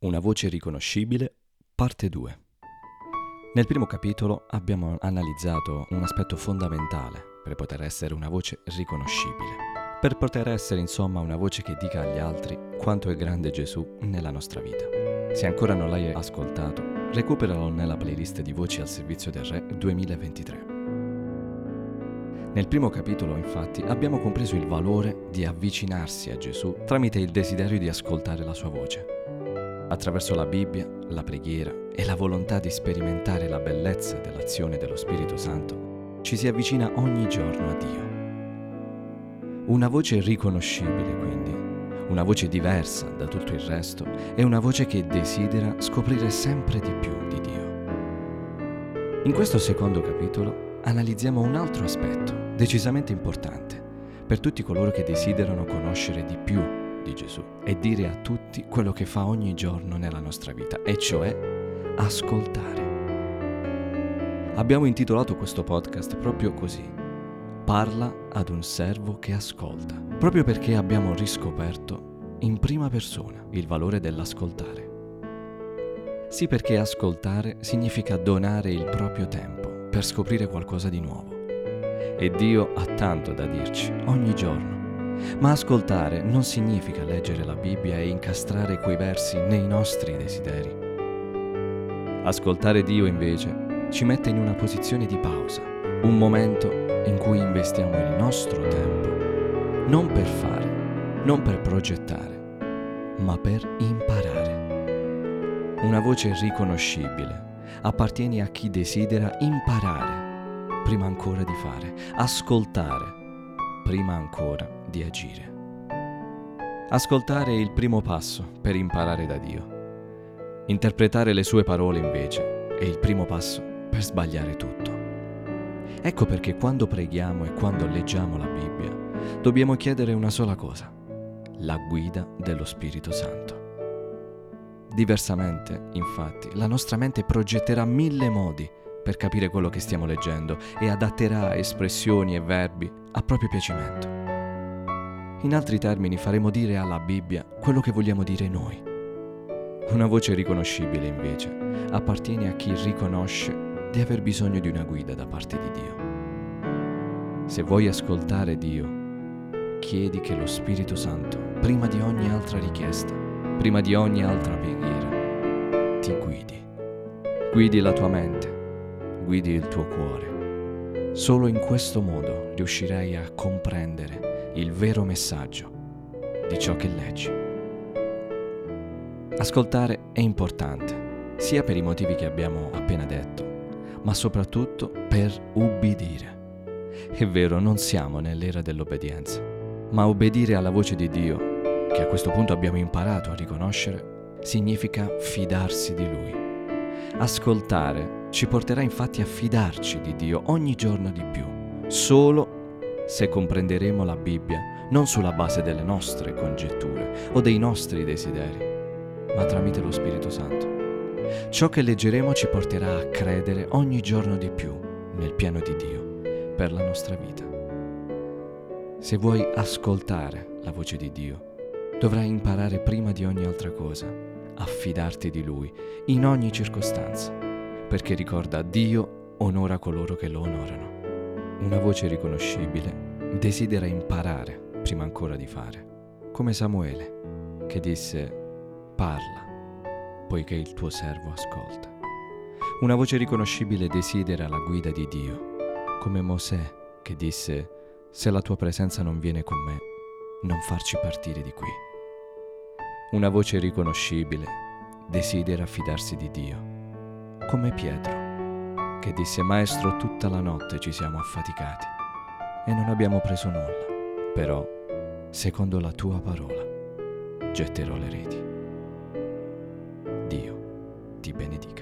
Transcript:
Una voce riconoscibile, parte 2. Nel primo capitolo abbiamo analizzato un aspetto fondamentale per poter essere una voce riconoscibile, per poter essere insomma una voce che dica agli altri quanto è grande Gesù nella nostra vita. Se ancora non l'hai ascoltato, recuperalo nella playlist di Voci al Servizio del Re 2023. Nel primo capitolo, infatti, abbiamo compreso il valore di avvicinarsi a Gesù tramite il desiderio di ascoltare la sua voce. Attraverso la Bibbia, la preghiera e la volontà di sperimentare la bellezza dell'azione dello Spirito Santo, ci si avvicina ogni giorno a Dio. Una voce riconoscibile, quindi, una voce diversa da tutto il resto, è una voce che desidera scoprire sempre di più di Dio. In questo secondo capitolo analizziamo un altro aspetto decisamente importante per tutti coloro che desiderano conoscere di più di Gesù e dire a tutti quello che fa ogni giorno nella nostra vita, e cioè ascoltare. Abbiamo intitolato questo podcast proprio così. Parla ad un servo che ascolta, proprio perché abbiamo riscoperto in prima persona il valore dell'ascoltare. Sì perché ascoltare significa donare il proprio tempo per scoprire qualcosa di nuovo. E Dio ha tanto da dirci ogni giorno. Ma ascoltare non significa leggere la Bibbia e incastrare quei versi nei nostri desideri. Ascoltare Dio invece ci mette in una posizione di pausa, un momento in cui investiamo il nostro tempo, non per fare, non per progettare, ma per imparare. Una voce riconoscibile appartiene a chi desidera imparare prima ancora di fare, ascoltare prima ancora di agire. Ascoltare è il primo passo per imparare da Dio. Interpretare le sue parole invece è il primo passo per sbagliare tutto. Ecco perché quando preghiamo e quando leggiamo la Bibbia dobbiamo chiedere una sola cosa, la guida dello Spirito Santo. Diversamente, infatti, la nostra mente progetterà mille modi per capire quello che stiamo leggendo e adatterà espressioni e verbi a proprio piacimento. In altri termini faremo dire alla Bibbia quello che vogliamo dire noi. Una voce riconoscibile, invece, appartiene a chi riconosce di aver bisogno di una guida da parte di Dio. Se vuoi ascoltare Dio, chiedi che lo Spirito Santo, prima di ogni altra richiesta, prima di ogni altra preghiera, ti guidi. Guidi la tua mente, guidi il tuo cuore. Solo in questo modo riuscirai a comprendere il vero messaggio di ciò che leggi. Ascoltare è importante, sia per i motivi che abbiamo appena detto, ma soprattutto per ubbidire. È vero, non siamo nell'era dell'obbedienza, ma obbedire alla voce di Dio che a questo punto abbiamo imparato a riconoscere, significa fidarsi di Lui. Ascoltare ci porterà infatti a fidarci di Dio ogni giorno di più, solo se comprenderemo la Bibbia non sulla base delle nostre congetture o dei nostri desideri, ma tramite lo Spirito Santo. Ciò che leggeremo ci porterà a credere ogni giorno di più nel piano di Dio per la nostra vita. Se vuoi ascoltare la voce di Dio, Dovrai imparare prima di ogni altra cosa a fidarti di Lui in ogni circostanza, perché ricorda Dio onora coloro che lo onorano. Una voce riconoscibile desidera imparare prima ancora di fare, come Samuele, che disse parla, poiché il tuo servo ascolta. Una voce riconoscibile desidera la guida di Dio, come Mosè, che disse se la tua presenza non viene con me, non farci partire di qui. Una voce riconoscibile desidera fidarsi di Dio, come Pietro, che disse Maestro tutta la notte ci siamo affaticati e non abbiamo preso nulla, però secondo la tua parola getterò le reti. Dio ti benedica.